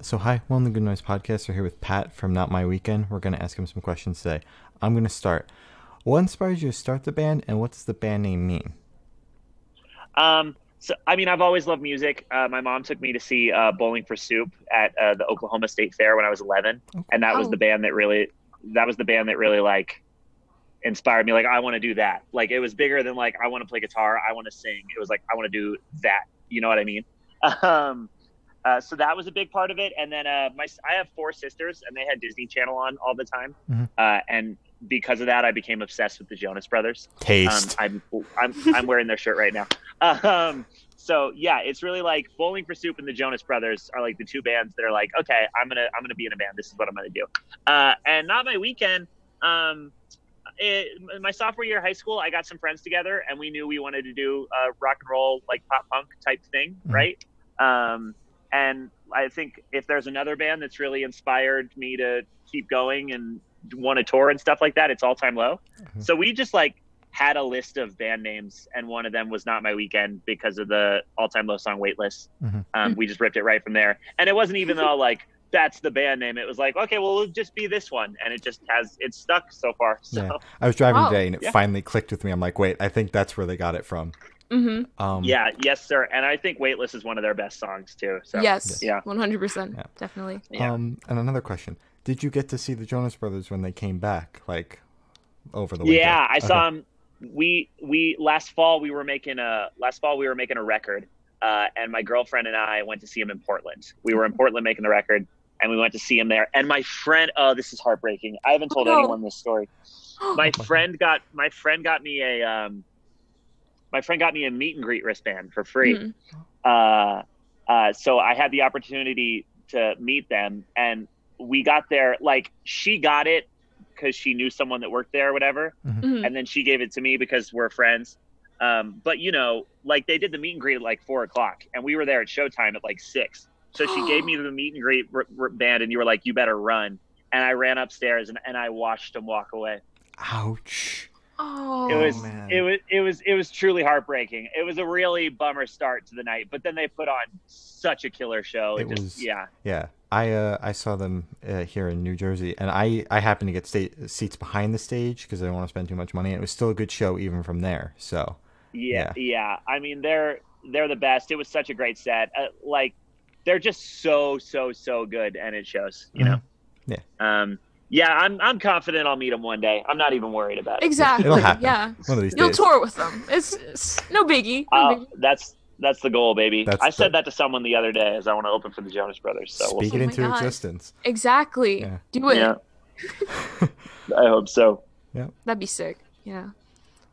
So, hi, welcome to the Good Noise Podcast. We're here with Pat from Not My Weekend. We're going to ask him some questions today. I'm going to start. What inspired you to start the band, and what does the band name mean? Um, so, I mean, I've always loved music. Uh, my mom took me to see uh, Bowling for Soup at uh, the Oklahoma State Fair when I was 11, and that was Oh. the band that really, that was the band that really like inspired me. Like, I want to do that. Like, it was bigger than like I want to play guitar, I want to sing. It was like I want to do that. You know what I mean? Um, uh, so that was a big part of it. And then uh, my I have four sisters, and they had Disney Channel on all the time. Mhm. Uh, and because of that, I became obsessed with the Jonas Brothers. Um, Taste. I'm I'm I'm wearing their shirt right now. Um, so yeah, it's really like Bowling for Soup and the Jonas Brothers are like the two bands that are like, okay, I'm gonna I'm gonna be in a band. This is what I'm gonna do. Uh, and not my weekend. Um, it, my sophomore year of high school, I got some friends together, and we knew we wanted to do a rock and roll like pop punk type thing, Mhm. right? And I think if there's another band that's really inspired me to keep going and want to tour and stuff like that, it's All Time Low. Mhm. So we just like had a list of band names, and one of them was Not My Weekend because of the All Time Low song Weightless. Mhm. Um, we just ripped it right from there, and it wasn't even all like that's the band name. It was like okay, well, it'll just be this one, and it just has it's stuck so far. So Yeah. I was driving Wow. today, and it Yeah. finally clicked with me. I'm like, wait, I think that's where they got it from. Mm-hmm. Um, yeah, yes, sir. And I think Weightless is one of their best songs too. So yes. yeah. One hundred percent. Definitely. Yeah. Um, and another question: Did you get to see the Jonas Brothers when they came back, like over the weekend? Yeah, winter? I saw them. We we last fall we were making a last fall we were making a record, uh, and my girlfriend and I went to see him in Portland. We were in Portland making the record, and we went to see him there. And my friend, oh, this is heartbreaking. I haven't told Oh, no. anyone this story. My friend got my friend got me a um, my friend got me a meet and greet wristband for free. Mhm. Uh, uh, so I had the opportunity to meet them, and we got there. Like she got it because she knew someone that worked there or whatever, Mhm. and then she gave it to me because we're friends. Um, but you know, like they did the meet and greet at like four o'clock, and we were there at showtime at like six. So she gave me the meet and greet r- r- band, and you were like, "You better run." And I ran upstairs and, and I watched them walk away. Ouch. Oh. It was man. it was it was it was truly heartbreaking. It was a really bummer start to the night, but then they put on such a killer show. It, It just was- yeah. Yeah, I uh, I saw them uh, here in New Jersey, and I I happened to get sta- seats behind the stage because I didn't want to spend too much money. And it was still a good show even from there. So Yeah, yeah. I mean, they're they're the best. It was such a great set. Uh, like, they're just so so so good, and it shows. You know. Yeah. Um. Yeah, I'm I'm confident I'll meet them one day. I'm not even worried about it. exactly. it'll happen. Yeah. one of these You'll days. tour with them. It's, it's no biggie. No Uh, biggie. that's that's the goal, baby. That's I said the- that to someone the other day, as I want to open for the Jonas Brothers. So we'll Speak it Oh into God. existence. Exactly. Yeah. Do it. Yeah. I hope so. Yeah. That'd be sick. Yeah.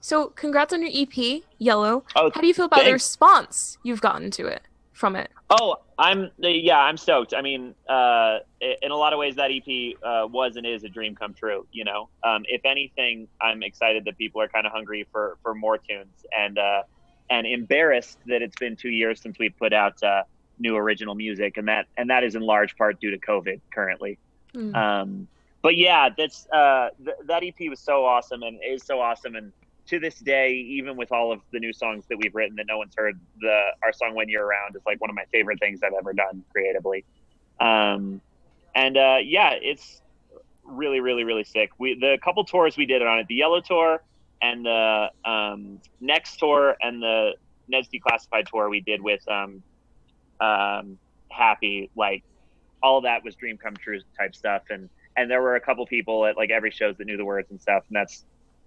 So congrats on your EP, Yellow. Oh, How do you feel about the response you've gotten to it from it? Oh, I'm yeah, I'm stoked. I mean, uh, in a lot of ways, that EP uh, was and is a dream come true. You know, um, if anything, I'm excited that people are kind of hungry for for more tunes and uh, and embarrassed that it's been two years since we put out uh, new original music, and that and that is in large part due to COVID currently. Mm. Um, but yeah, that's uh, th- that EP was so awesome and is so awesome. And to this day, even with all of the new songs that we've written that no one's heard, the our song "When You're Around" is like one of my favorite things I've ever done creatively. Um, and uh, yeah, it's really, really, really sick. We the couple tours we did it on it, the Yellow Tour and the um, Next Tour and the Ned's Declassified Tour we did with um, um, Happy, like all that was dream come true type stuff and and there were a couple people at like every shows that knew the words and stuff and that's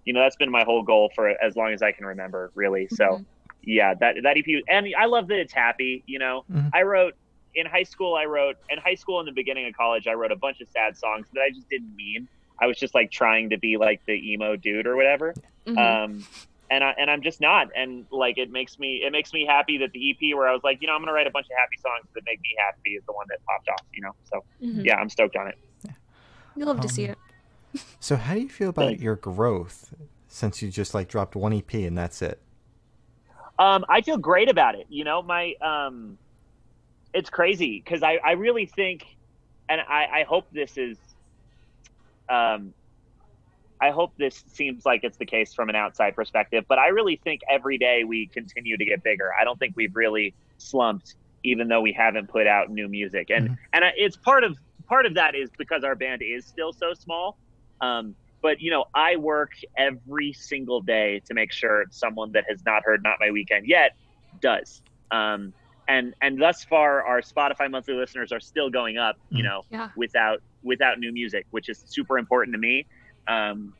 you know that's been my whole goal for as long as i can remember really so Mhm. yeah that that ep and i love that it's happy you know Mhm. i wrote in high school i wrote in high school in the beginning of college i wrote a bunch of sad songs that i just didn't mean i was just like trying to be like the emo dude or whatever Mhm. um and I, and I'm just not and like it makes me it makes me happy that the EP where I was like you know I'm gonna write a bunch of happy songs that make me happy is the one that popped off you know so Mhm. yeah I'm stoked on it You love to see Um, it. So how do you feel about Thanks. your growth since you just like dropped one EP and that's it? Um, I feel great about it. You know, my um, it's crazy because I, I really think, and I, I hope this is, um, I hope this seems like it's the case from an outside perspective, but I really think every day we continue to get bigger. I don't think we've really slumped even though we haven't put out new music. And Mhm. and I- it's part of part of that is because our band is still so small. Um, but you know, I work every single day to make sure someone that has not heard "Not My Weekend" yet does. Um, and and thus far, our Spotify monthly listeners are still going up. You Mhm. know, Yeah. without without new music, which is super important to me. Um,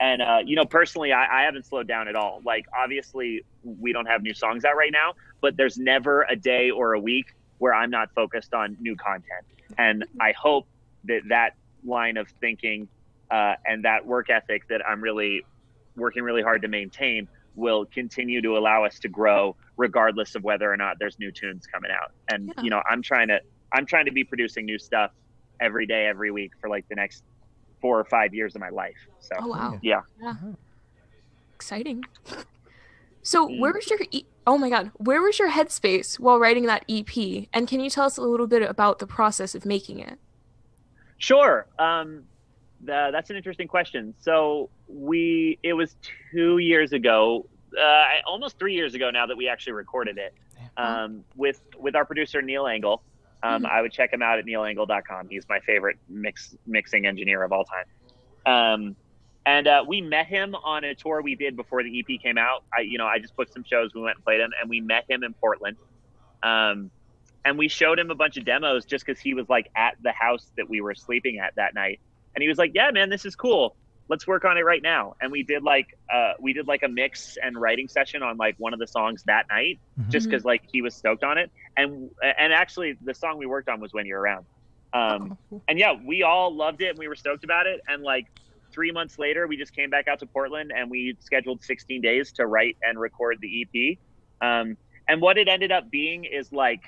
and uh, you know, personally, I, I haven't slowed down at all. Like, obviously, we don't have new songs out right now, but there's never a day or a week where I'm not focused on new content. And I hope that that line of thinking uh, and that work ethic that I'm really working really hard to maintain will continue to allow us to grow regardless of whether or not there's new tunes coming out. And Yeah. you know, I'm trying to I'm trying to be producing new stuff every day, every week for like the next four or five years of my life. So Oh wow. yeah. yeah. Exciting. So Mm. where was your e- oh my god, where was your headspace while writing that EP? And can you tell us a little bit about the process of making it? Sure. Um, the, that's an interesting question. So we, it was two years ago, uh, almost three years ago now that we actually recorded it um, with with our producer Neil Angle. Um, Mhm. I would check him out at neilangle.com. He's my favorite mix mixing engineer of all time. Um, and uh, we met him on a tour we did before the EP came out. I, you know, I just booked some shows. We went and played him, and we met him in Portland. Um, and we showed him a bunch of demos just because he was like at the house that we were sleeping at that night, and he was like, "Yeah, man, this is cool. Let's work on it right now." And we did like uh, we did like a mix and writing session on like one of the songs that night, Mhm. just because like he was stoked on it. And and actually, the song we worked on was "When You're Around." Um, Oh, and yeah, we all loved it and we were stoked about it. And like three months later, we just came back out to Portland and we scheduled 16 days to write and record the EP. Um, and what it ended up being is like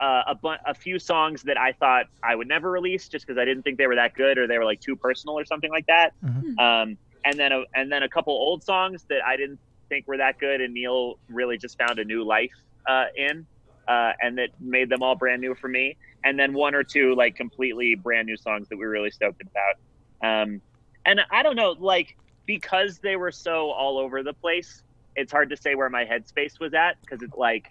uh, a, bu- a few songs that I thought I would never release just because I didn't think they were that good or they were like too personal or something like that. Mhm. Um, and then a, and then a couple old songs that I didn't think were that good, and Neil really just found a new life uh, in, uh, and that made them all brand new for me. And then one or two like completely brand new songs that we were really stoked about. Um, and I don't know, like because they were so all over the place, it's hard to say where my headspace was at because it's like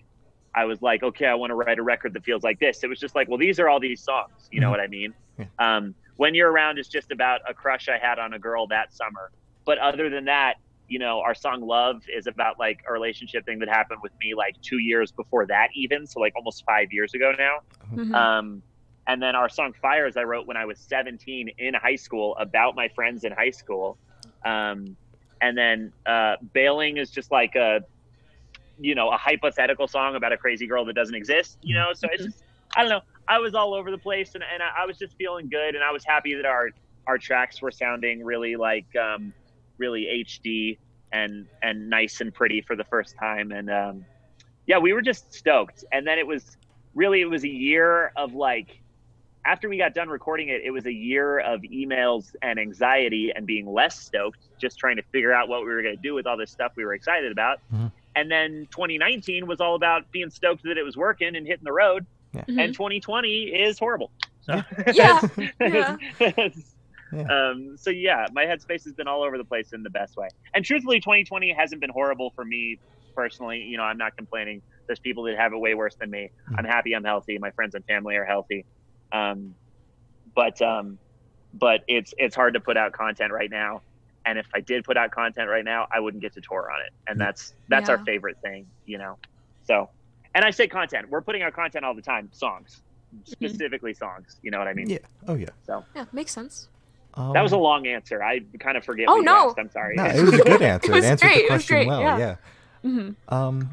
I was like, okay, I want to write a record that feels like this. It was just like, well, these are all these songs. You know Mhm. what I mean? Yeah. Um, when you're around is just about a crush I had on a girl that summer. But other than that, you know, our song "Love" is about like a relationship thing that happened with me like two years before that, even so like almost five years ago now. Mhm. Um, and then our song "Fires" I wrote when I was 17 in high school about my friends in high school. Um, and then uh, "Bailing" is just like a, you know, a hypothetical song about a crazy girl that doesn't exist. You know, so it's just I don't know. I was all over the place, and, and I, I was just feeling good, and I was happy that our our tracks were sounding really like um, really HD and and nice and pretty for the first time, and um, yeah, we were just stoked. And then it was really it was a year of like after we got done recording it, it was a year of emails and anxiety and being less stoked, just trying to figure out what we were going to do with all this stuff we were excited about. Mhm. And then 2019 was all about being stoked that it was working and hitting the road. Mhm. And 2020 is horrible. So, Yeah, yeah. Yeah. Um, so yeah, my headspace has been all over the place in the best way. And truthfully, 2020 hasn't been horrible for me personally. You know, I'm not complaining. There's people that have it way worse than me. Mhm. I'm happy. I'm healthy. My friends and family are healthy. Um, but um, but it's it's hard to put out content right now. And if I did put out content right now, I wouldn't get to tour on it. And that's that's our favorite thing, you know. So, and I say content. We're putting out content all the time. Songs, specifically songs. You know what I mean? Yeah. Oh yeah. So yeah, makes sense. Um, That was a long answer. I kind of forget. Oh, what you no. asked. I'm sorry. No, it was a good answer. It was answered great, the it was question great, well. yeah. Yeah. hmm Um.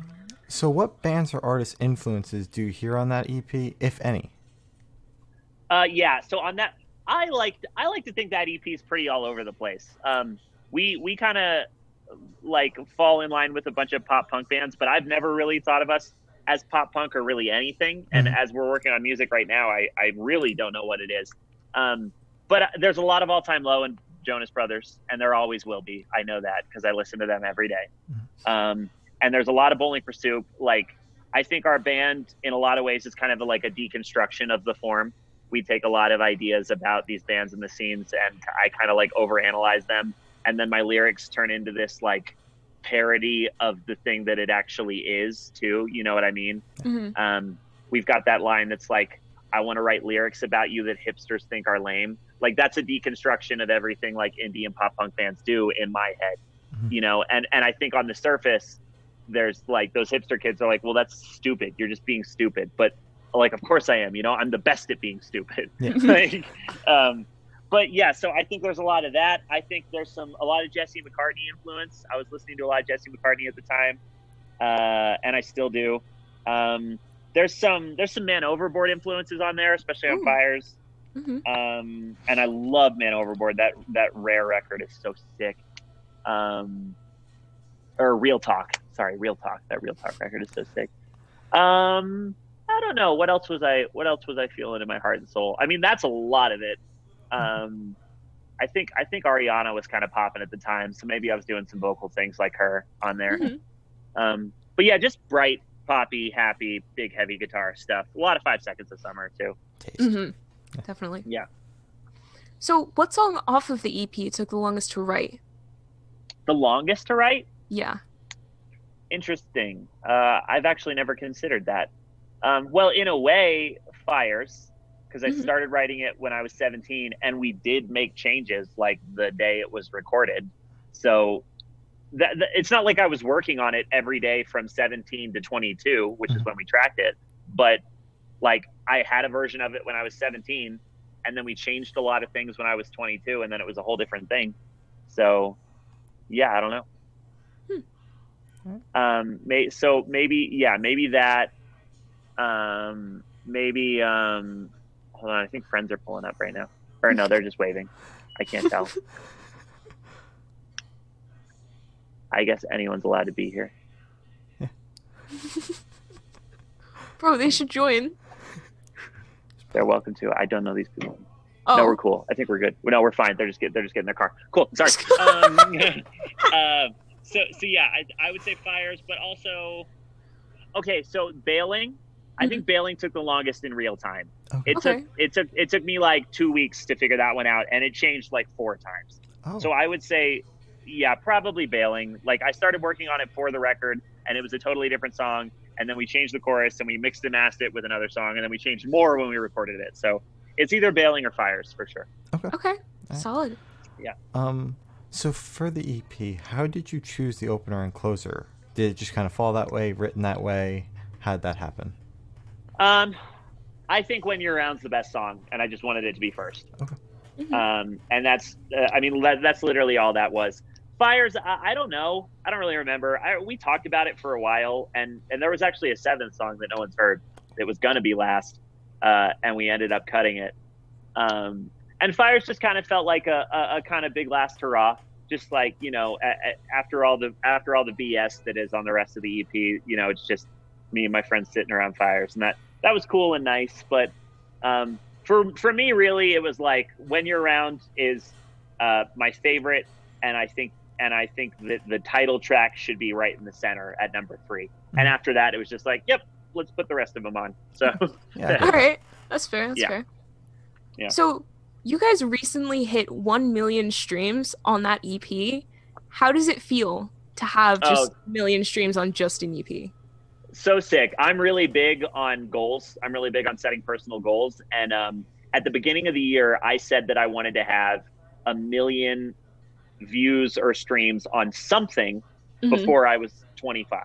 So, what bands or artists influences do you hear on that EP, if any? Uh, yeah. So on that, I like I like to think that EP is pretty all over the place. Um, we we kind of like fall in line with a bunch of pop punk bands, but I've never really thought of us as pop punk or really anything. And Mhm. as we're working on music right now, I I really don't know what it is. Um, but there's a lot of all time low and Jonas Brothers, and there always will be. I know that because I listen to them every day. Um, and there's a lot of Bowling for Soup. Like I think our band, in a lot of ways, is kind of like a deconstruction of the form. We take a lot of ideas about these bands and the scenes, and I kind of like overanalyze them, and then my lyrics turn into this like parody of the thing that it actually is too. You know what I mean? hmm Um, we've got that line that's like, "I want to write lyrics about you that hipsters think are lame." Like that's a deconstruction of everything like indie and pop punk fans do in my head, Mhm. you know. And and I think on the surface, there's like those hipster kids are like, "Well, that's stupid. You're just being stupid." But like, of course I am. You know, I'm the best at being stupid. Yeah. like, um, but yeah, so I think there's a lot of that. I think there's some a lot of Jesse McCartney influence. I was listening to a lot of Jesse McCartney at the time, uh, and I still do. Um, there's some there's some Man Overboard influences on there, especially on Ooh. Fires. hmm Um, and I love Man Overboard. That that rare record is so sick. Um, or Real Talk. Sorry, Real Talk. That Real Talk record is so sick. Um, I don't know what else was I what else was I feeling in my heart and soul. I mean, that's a lot of it. Um, I think I think Ariana was kind of popping at the time, so maybe I was doing some vocal things like her on there. Mhm. Um, but yeah, just bright, poppy, happy, big, heavy guitar stuff. A lot of Five Seconds of Summer too. Taste. hmm Definitely. Yeah. So, what song off of the EP took the longest to write? The longest to write. Yeah. Interesting. Uh, I've actually never considered that. Um, well, in a way, Fires, because I Mhm. started writing it when I was 17, and we did make changes like the day it was recorded. So that, that- it's not like I was working on it every day from 17 to 22, which is Mhm. when we tracked it. But like I had a version of it when I was 17, and then we changed a lot of things when I was 22, and then it was a whole different thing. So yeah, I don't know. Hmm. Um, may, so maybe, yeah, maybe that. Um, maybe, um, hold on, I think friends are pulling up right now. Or no, they're just waving. I can't tell. I guess anyone's allowed to be here. Bro, they should join. They're welcome to. I don't know these people. Oh, No, we're cool. I think we're good. No, we're fine. They're just get, they're just getting their car. Cool. Sorry. um, uh, so so yeah, I, I would say fires, but also okay. So bailing, I think bailing took the longest in real time. Okay. It took it took it took me like two weeks to figure that one out, and it changed like four times. Oh. So I would say, yeah, probably bailing. Like I started working on it for the record, and it was a totally different song. And then we changed the chorus, and we mixed and mastered it with another song, and then we changed more when we recorded it. So it's either bailing or fires for sure. okay. Solid. Yeah. Um, so for the EP, how did you choose the opener and closer? Did it just kind of fall that way, written that way? How did that happen? Um, I think "When You're Around's the best song, and I just wanted it to be first. Mhm. Um, and that's, uh, I mean, that, that's literally all that was. Fires, I, I don't know. I don't really remember. I, we talked about it for a while, and and there was actually a seventh song that no one's heard that was gonna be last, uh, and we ended up cutting it. Um, and Fires just kind of felt like a, a, a kind of big last hurrah. Just like you know, a, a, after all the after all the BS that is on the rest of the EP, you know, it's just me and my friends sitting around fires, and that that was cool and nice. But um, for for me, really, it was like when you're around is uh, my favorite, and I think and I think that the title track should be right in the center at number 3 And Mhm. after that, it was just like, yep, let's put the rest of them on. So Yeah. I get All it. right. That's fair. That's Yeah. fair. Yeah. So, you guys recently hit 1 million streams on that EP. How does it feel to have just Oh. a million streams on just an EP? So sick. I'm really big on goals. I'm really big on setting personal goals. And um, at the beginning of the year, I said that I wanted to have a million views or streams on something Mhm. before I was 25.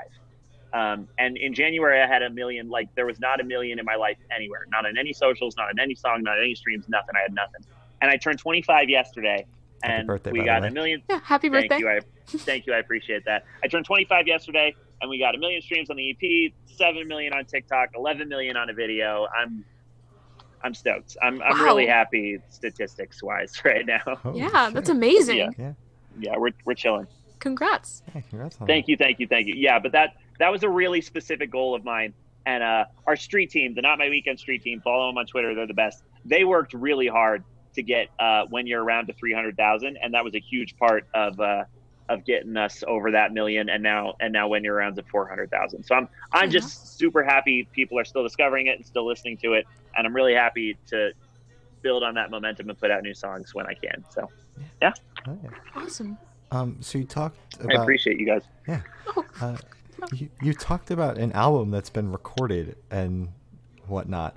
Um, and in January, I had a million. Like there was not a million in my life anywhere, not on any socials, not on any song, not on any streams, nothing. I had nothing. And I turned 25 yesterday, Happy and birthday, we got a million. Yeah. Happy Thank birthday. you. I thank you. I appreciate that. I turned 25 yesterday, and we got a million streams on the EP, seven million on TikTok, 11 million on a video. I'm I'm stoked. I'm I'm Wow. really happy statistics wise right now. Holy yeah, shit. that's amazing. Yeah. Yeah. Yeah, we're we're chilling. Congrats. Yeah, congrats on Thank you, thank you, thank you. Yeah, but that that was a really specific goal of mine. And uh, our street team, the Not My Weekend street team, follow them on Twitter. They're the best. They worked really hard to get uh, when you're around to 300,000, and that was a huge part of uh, of getting us over that million. And now and now when you're around to 400,000. So I'm I'm Yeah. just super happy people are still discovering it and still listening to it, and I'm really happy to build on that momentum and put out new songs when I can. So that. Oh, yeah. Awesome. Um, so you talked about I about appreciate you guys. yeah. Uh, you, you talked about an album that's been recorded and whatnot.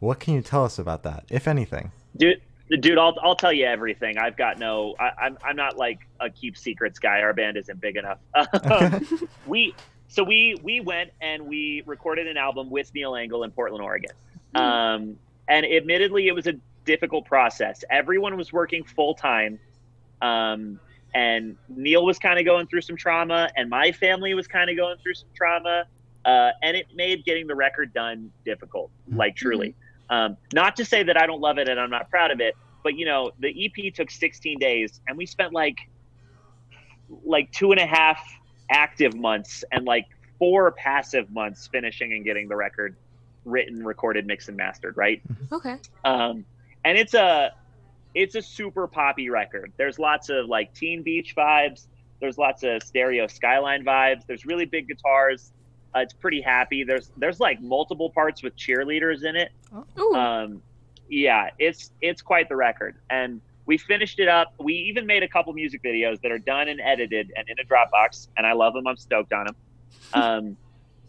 What can you tell us about that, if anything? dude dude i'll i'll tell you everything. I've got no I, i'm i'm not like a keep secrets guy. Our band isn't big enough. Um, we so we we went and we recorded an album with neil angle in portland oregon. Um and admittedly it was a difficult process. Everyone was working full time um and neil was kind of going through some trauma and my family was kind of going through some trauma uh, and it made getting the record done difficult like truly um, not to say that I don't love it and I'm not proud of it, but you know, the EP took 16 days and we spent like like two and a half active months and like four passive months finishing and getting the record written, recorded, mixed, and mastered, right? Okay. Um, and it's a it's a super poppy record. There's lots of like Teen Beach vibes. There's lots of stereo skyline vibes. There's really big guitars. Uh, it's pretty happy. There's there's like multiple parts with cheerleaders in it. Ooh. Um, yeah, it's it's quite the record, and we finished it up. We even made a couple music videos that are done and edited and in a Dropbox, and I love them. I'm stoked on them. Um,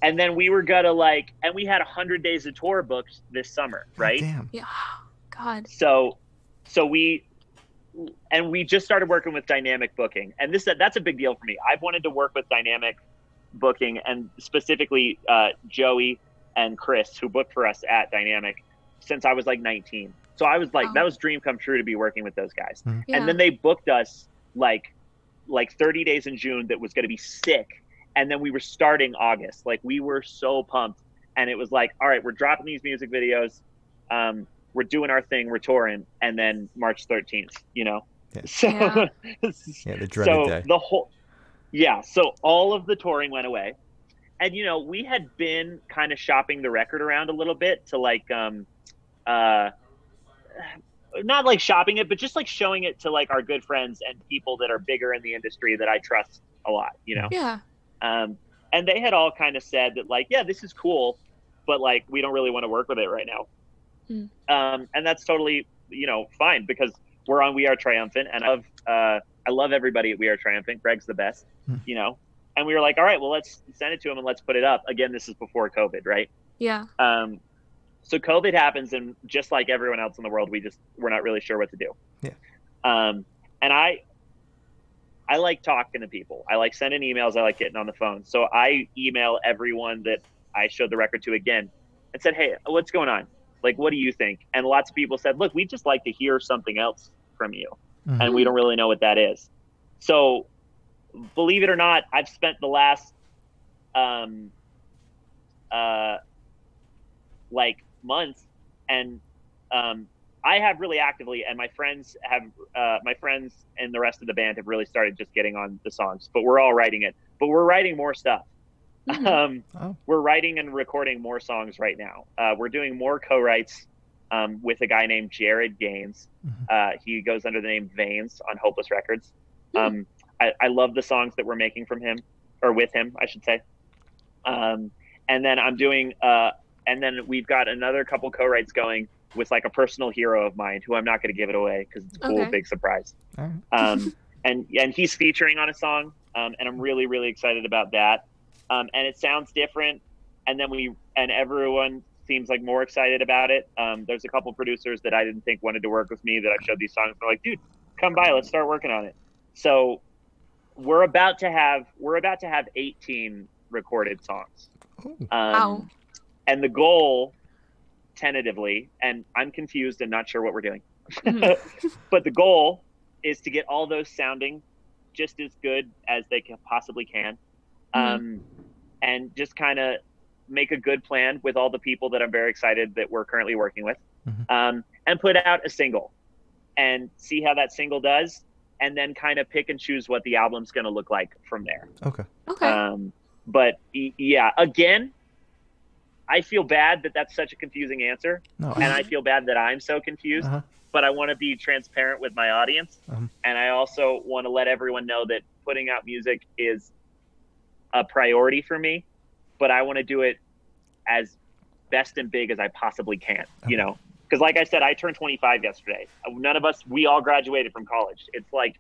and then we were gonna like, and we had a hundred days of tour booked this summer, right? Damn. yeah. God. So, so we, and we just started working with dynamic booking, and this that's a big deal for me. I've wanted to work with dynamic booking, and specifically uh, Joey and Chris, who booked for us at Dynamic, since I was like 19. So I was like, Wow. that was dream come true to be working with those guys. Yeah. And then they booked us like, like 30 days in June that was going to be sick, and then we were starting August. Like we were so pumped, and it was like, all right, we're dropping these music videos. Um, we're doing our thing, we're touring, and then March 13th, you know? Yeah. So, Yeah. Yeah, the dreaded so day. the whole, yeah, so all of the touring went away. And, you know, we had been kind of shopping the record around a little bit to like, um, uh, not like shopping it, but just like showing it to like our good friends and people that are bigger in the industry that I trust a lot, you know? Yeah. Um, and they had all kind of said that, like, yeah, this is cool, but like, we don't really want to work with it right now. Hmm. Um, and that's totally, you know, fine because we're on We Are Triumphant, and love, uh, I love everybody at We Are Triumphant. Greg's the best, Hmm. you know. And we were like, all right, well, let's send it to him and let's put it up. Again, this is before COVID, right? Yeah. Um, so COVID happens, and just like everyone else in the world, we just we're not really sure what to do. Yeah. Um, and I, I like talking to people. I like sending emails. I like getting on the phone. So I email everyone that I showed the record to again, and said, "Hey, what's going on? Like, what do you think?" And lots of people said, "Look, we'd just like to hear something else from you, Mhm. and we don't really know what that is." So, believe it or not, I've spent the last, um, uh, like months and um, i have really actively and my friends have uh, my friends and the rest of the band have really started just getting on the songs but we're all writing it but we're writing more stuff Mhm. um, Oh. we're writing and recording more songs right now uh, we're doing more co-writes um, with a guy named jared gaines Mhm. uh, he goes under the name veins on hopeless records Hmm. um, I, I love the songs that we're making from him or with him i should say um, and then i'm doing uh, and then we've got another couple co-writes going with like a personal hero of mine who I'm not going to give it away because it's a cool Okay. big surprise. All right. Um, and and he's featuring on a song, um, and I'm really really excited about that. Um, and it sounds different, and then we and everyone seems like more excited about it. Um, there's a couple producers that I didn't think wanted to work with me that I showed these songs. They're like, dude, come by, let's start working on it. So we're about to have we're about to have 18 recorded songs. Um, Wow. And the goal, tentatively, and I'm confused and not sure what we're doing, Mhm. but the goal is to get all those sounding just as good as they can possibly can, um, and just kind of make a good plan with all the people that I'm very excited that we're currently working with, Mhm. um, and put out a single, and see how that single does, and then kind of pick and choose what the album's going to look like from there. Okay. Okay. Um, but y- yeah, again, I feel bad that that's such a confusing answer, No. and I feel bad that I'm so confused. Uh-huh. But I want to be transparent with my audience, Um. and I also want to let everyone know that putting out music is a priority for me. But I want to do it as best and big as I possibly can. You know, because like I said, I turned 25 yesterday. None of us, we all graduated from college. It's like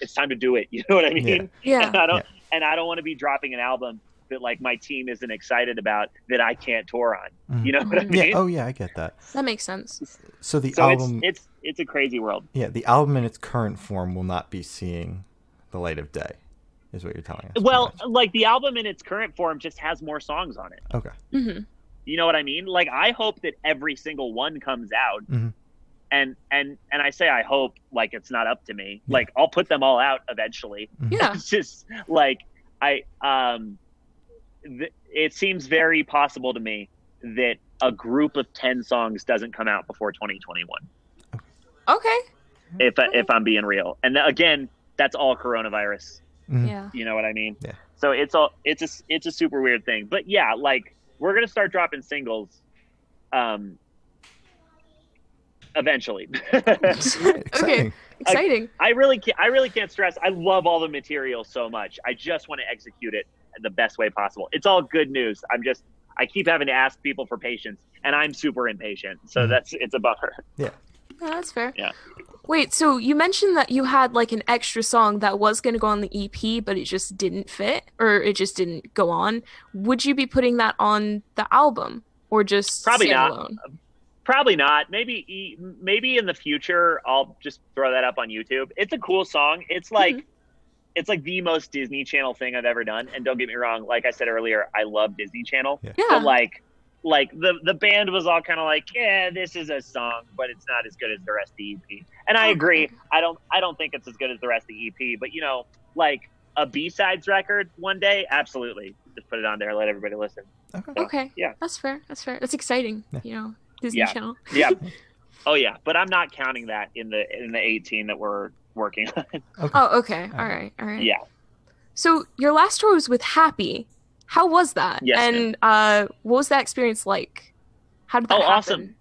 it's time to do it. You know what I mean? Yeah. And I don't Yeah. and I don't want to be dropping an album that like my team isn't excited about that I can't tour on. Mhm. You know what I mean? Yeah. Oh yeah, I get that. That makes sense. So the so album, it's it's it's a crazy world. yeah, the album in its current form will not be seeing the light of day, is what you're telling us. Well, like the album in its current form just has more songs on it. okay. hmm You know what I mean? Like I hope that every single one comes out. Mhm. And and and I say I hope like it's not up to me. Yeah. Like I'll put them all out eventually. Yeah. It's just like I um th- it seems very possible to me that a group of 10 songs doesn't come out before 2021 Okay. if I, if I'm being real. And th- again, that's all coronavirus. Mhm. Yeah. You know what I mean? Yeah. So it's all it's a it's a super weird thing. But yeah, like we're gonna start dropping singles, um, eventually. Exciting. Exciting. I really can't. I really can't stress. I love all the material so much. I just want to execute it the best way possible. It's all good news. I'm just. I keep having to ask people for patience, and I'm super impatient. So Mhm. that's it's a bummer. Oh, that's fair. Yeah. Wait, so you mentioned that you had like an extra song that was going to go on the EP, but it just didn't fit, or it just didn't go on. Would you be putting that on the album, or just Probably not. Probably not. Maybe e- maybe in the future I'll just throw that up on YouTube. It's a cool song. It's mm-hmm. like it's like the most Disney Channel thing I've ever done. And don't get me wrong, like I said earlier, I love Disney Channel. Yeah. But like like the the band was all kind of like, yeah, this is a song, but it's not as good as the rest of the EP. And I oh. agree. I don't I don't think it's as good as the rest of the EP. But you know, like a B sides record one day, absolutely. Just put it on there, let everybody listen. Okay. Okay. Yeah. That's fair. That's fair. That's exciting. Yeah. You know, Disney Yeah. Channel. Yeah. oh yeah. But I'm not counting that in the in the 18 that we're working on. Okay. Oh, okay. All All right. All right. yeah. So your last tour was with Happy. How was that? Yes, and uh, what was that experience like? How did that Oh, happen? awesome.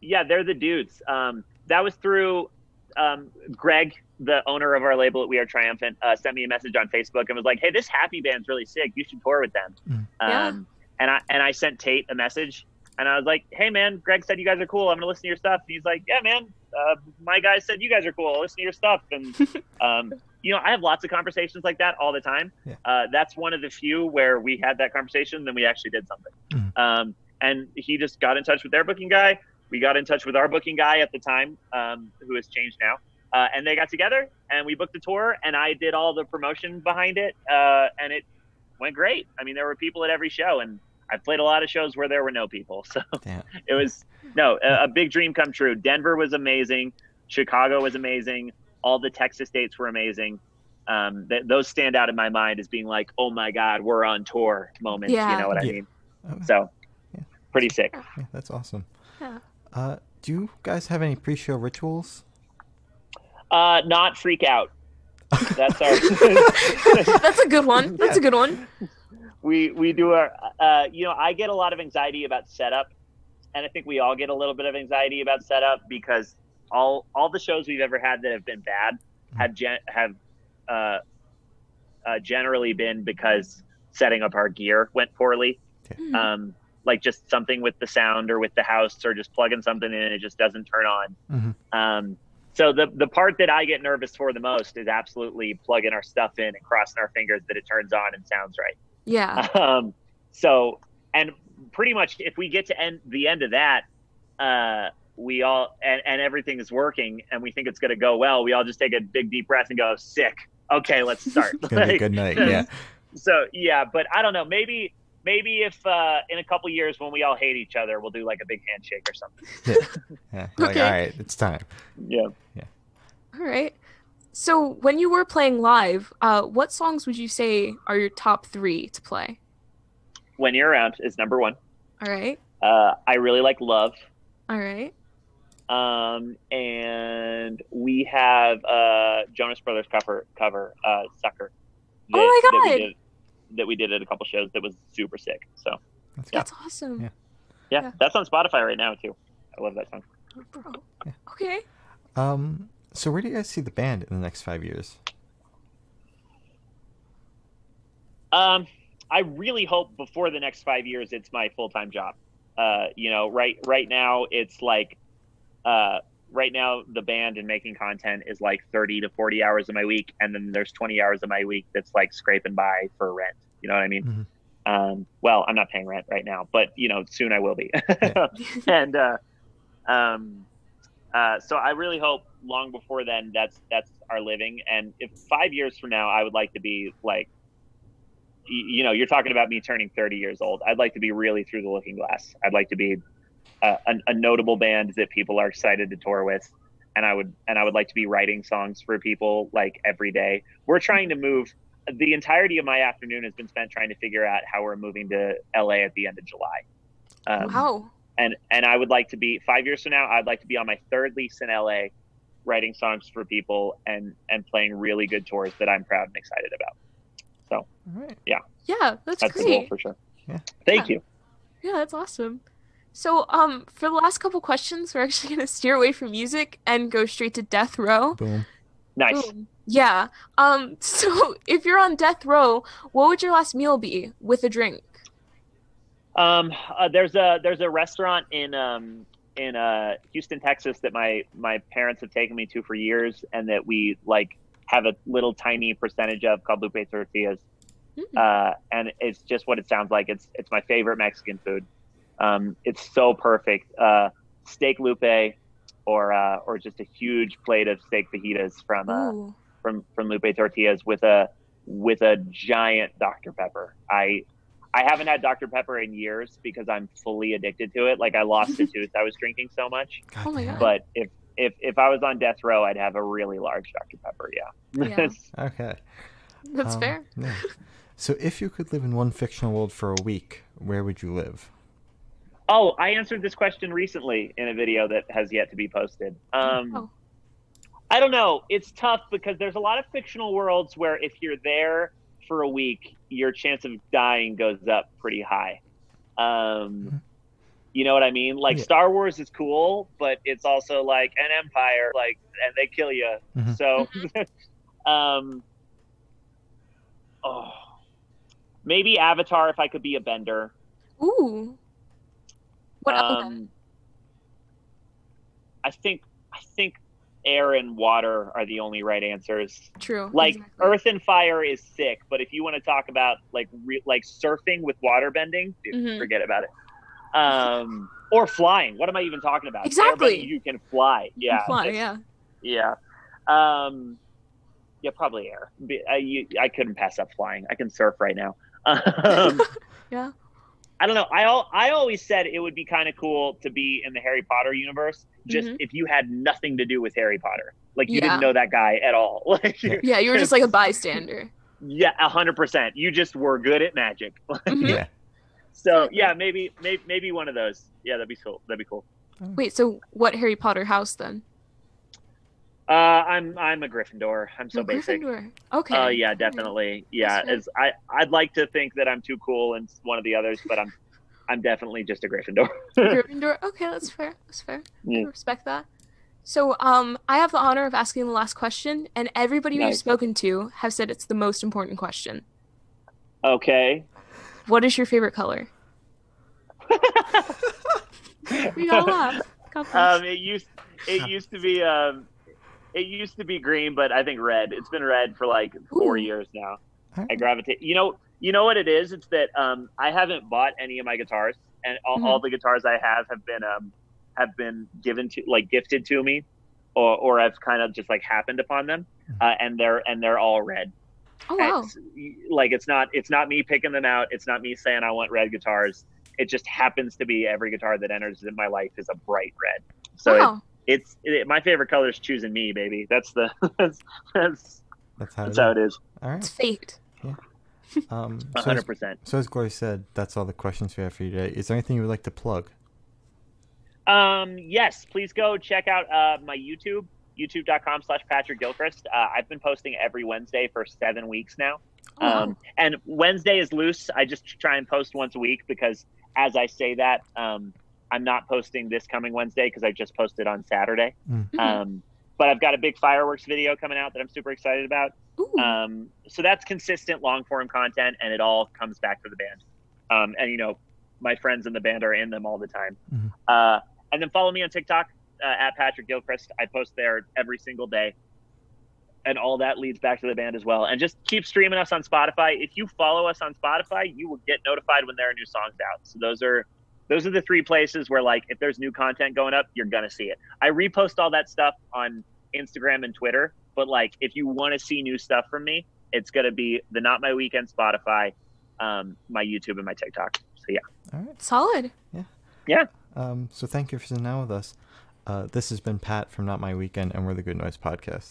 Yeah, they're the dudes. Um, that was through um, Greg, the owner of our label at We Are Triumphant, uh, sent me a message on Facebook and was like, "Hey, this Happy band's really sick. You should tour with them." Mm. Um, Yeah. And I and I sent Tate a message, and I was like, "Hey, man, Greg said you guys are cool. I'm gonna listen to your stuff." And he's like, "Yeah, man. Uh, my guys said you guys are cool. I'll listen to your stuff." And um, you know, I have lots of conversations like that all the time. Yeah. Uh, that's one of the few where we had that conversation, then we actually did something. Mhm. Um, and he just got in touch with their booking guy. We got in touch with our booking guy at the time, um, who has changed now. Uh, and they got together and we booked the tour and I did all the promotion behind it. Uh, and it went great. I mean, there were people at every show and I played a lot of shows where there were no people. So Damn. it was, no, a, a big dream come true. Denver was amazing. Chicago was amazing. All the Texas dates were amazing. Um, th- those stand out in my mind as being like, oh my God, we're on tour moments. Yeah. You know what I mean? Okay. So Yeah. pretty sick. Yeah, that's awesome. Yeah. Uh, do you guys have any pre-show rituals? Uh, not freak out. That's our. That's a good one. That's a good one. we we do our. Uh, you know, I get a lot of anxiety about setup, and I think we all get a little bit of anxiety about setup because all all the shows we've ever had that have been bad have gen- have uh, uh, generally been because setting up our gear went poorly. Hmm. Um, like just something with the sound or with the house or just plugging something in and it just doesn't turn on. Mhm. Um, so the the part that I get nervous for the most is absolutely plugging our stuff in and crossing our fingers that it turns on and sounds right. Yeah. Um, so and pretty much if we get to end the end of that, uh, we all and, and everything is working and we think it's going to go well. We all just take a big deep breath and go, "Sick. Okay, let's start." It's be a Like, good night. Yeah. so yeah, but I don't know. Maybe maybe if uh, in a couple years when we all hate each other, we'll do like a big handshake or something. Yeah. Like, Okay. all right, it's time. Yeah yeah. All right. So when you were playing live, uh, what songs would you say are your top three to play? When you're around is number one. All right. Uh, I really like love. All right. Um, and we have uh, Jonas Brothers cover cover uh, sucker. Oh my That we, God. did, that we did at a couple shows that was super sick. So That's good. That's awesome. Yeah. yeah, Yeah. that's on Spotify right now too. I love that song. Oh, bro. Yeah. Okay. Um, so where do you guys see the band in the next five years? Um, I really hope before the next five years it's my full time job. Uh, you know, right right now it's like uh, right now the band and making content is like 30 to 40 hours of my week and then there's 20 hours of my week that's like scraping by for rent. You know what i mean? Mhm. um, well i'm not paying rent right now but you know soon i will be. Yeah. and uh, um, uh, so i really hope long before then that's that's our living. And if five years from now i would like to be like you know you're talking about me turning 30 years old. I'd like to be really through the looking glass. I'd like to be a, a, a notable band that people are excited to tour with and i would and i would like to be writing songs for people like every day we're trying to move the entirety of my afternoon has been spent trying to figure out how we're moving to la at the end of july um, wow. and and i would like to be five years from now i'd like to be on my third lease in la writing songs for people and and playing really good tours that i'm proud and excited about So, All right. Yeah, that's, that's the goal for sure Yeah. thank Yeah. you Yeah, that's awesome. So, um, for the last couple questions, we're actually gonna steer away from music and go straight to death row. Boom. nice Boom. Yeah. Um. So, if you're on death row, what would your last meal be with a drink? Um, uh, there's a there's a restaurant in um in uh Houston, Texas that my my parents have taken me to for years, and that we like have a little tiny percentage of called Lupe Tortillas. Mm. Uh, and it's just what it sounds like. It's it's my favorite Mexican food. Um, it's so perfect. Uh, steak lupe, or uh, or just a huge plate of steak fajitas from uh, from from Lupe Tortillas with a with a giant Dr Pepper. I I haven't had Dr Pepper in years because I'm fully addicted to it. Like I lost a tooth. I was drinking so much. God Oh my. God. But if if if I was on death row, I'd have a really large Dr Pepper. Yeah. Yeah. Okay. That's Um, fair. Yeah. So, if you could live in one fictional world for a week, where would you live? Oh, I answered this question recently in a video that has yet to be posted. Um, Oh. I don't know. It's tough because there's a lot of fictional worlds where if you're there for a week, your chance of dying goes up pretty high. Um, you know what I mean? Like Yeah. Star Wars is cool, but it's also like an empire, like, and they kill you. Mhm. So, um, oh, maybe Avatar if I could be a bender. Ooh. What? Um, I think I think air and water are the only right answers. True. Like exactly. earth and fire is sick, but if you want to talk about like re- like surfing with water bending, dude, Mhm. forget about it. Um, or flying. What am I even talking about? Exactly. Airbending, you can fly. Yeah. Fly, yeah. Yeah. Um, yeah, probably air. I, you, I couldn't pass up flying. I can surf right now. Um, Yeah. I don't know. I al- I always said it would be kind of cool to be in the Harry Potter universe, just Mhm. if you had nothing to do with Harry Potter, like you Yeah. didn't know that guy at all. Like, Yeah. Yeah, you were just like a bystander. yeah, a hundred percent. You just were good at magic. Mhm. Yeah. so yeah, maybe, maybe maybe one of those. Yeah, that'd be cool. That'd be cool. Wait, so what Harry Potter house then? Uh, I'm I'm a Gryffindor. I'm so Oh, basic. Gryffindor. Okay. Uh, yeah, definitely. Yeah, as I I'd like to think that I'm too cool and one of the others, but I'm I'm definitely just a Gryffindor. Gryffindor. Okay, that's fair. That's fair. I respect that. So, um, I have the honor of asking the last question, and everybody we've spoken to have said it's the most important question. okay. What is your favorite color? We gotta laugh. Um, it used it used to be um, it used to be green, but I think red. It's been red for like four Ooh. years now. All I gravitate. You know, you know what it is? It's that um, I haven't bought any of my guitars, and all, Mhm. all the guitars I have have been um, have been given to like gifted to me, or or I've kind of just like happened upon them, uh, and they're and they're all red. oh wow. It's, like it's not it's not me picking them out. It's not me saying I want red guitars. It just happens to be every guitar that enters in my life is a bright red. So wow. It's it, my favorite color is choosing me, baby. That's the that's that's, That's how. that's it how is. it is. All It's right. fate. Um, A so, hundred as, percent. so as Glory said, that's all the questions we have for you today. Is there anything you would like to plug? Um, yes, please go check out uh, my YouTube, youtube.com slash Patrick Gilchrist. Uh, I've been posting every Wednesday for seven weeks now. Oh. Um, and Wednesday is loose. I just try and post once a week because as I say that, um, I'm not posting this coming Wednesday because I just posted on Saturday. Mhm. Um, but I've got a big fireworks video coming out that I'm super excited about. Um, so that's consistent long form content, and it all comes back to the band. Um, and you know, my friends in the band are in them all the time. Mhm. Uh, and then follow me on TikTok. uh, at Patrick Gilchrist. I post there every single day, and all that leads back to the band as well. And just keep streaming us on Spotify. If you follow us on Spotify, you will get notified when there are new songs out. So those are those are the three places where like if there's new content going up, you're gonna see it. I repost all that stuff on Instagram and Twitter, but like if you want to see new stuff from me, it's gonna be the Not My Weekend Spotify, um, my YouTube, and my TikTok. So yeah. All right. Solid. Yeah. Yeah. Um, so thank you for sitting down with us. Uh, this has been Pat from Not My Weekend, and we're the Good Noise Podcast.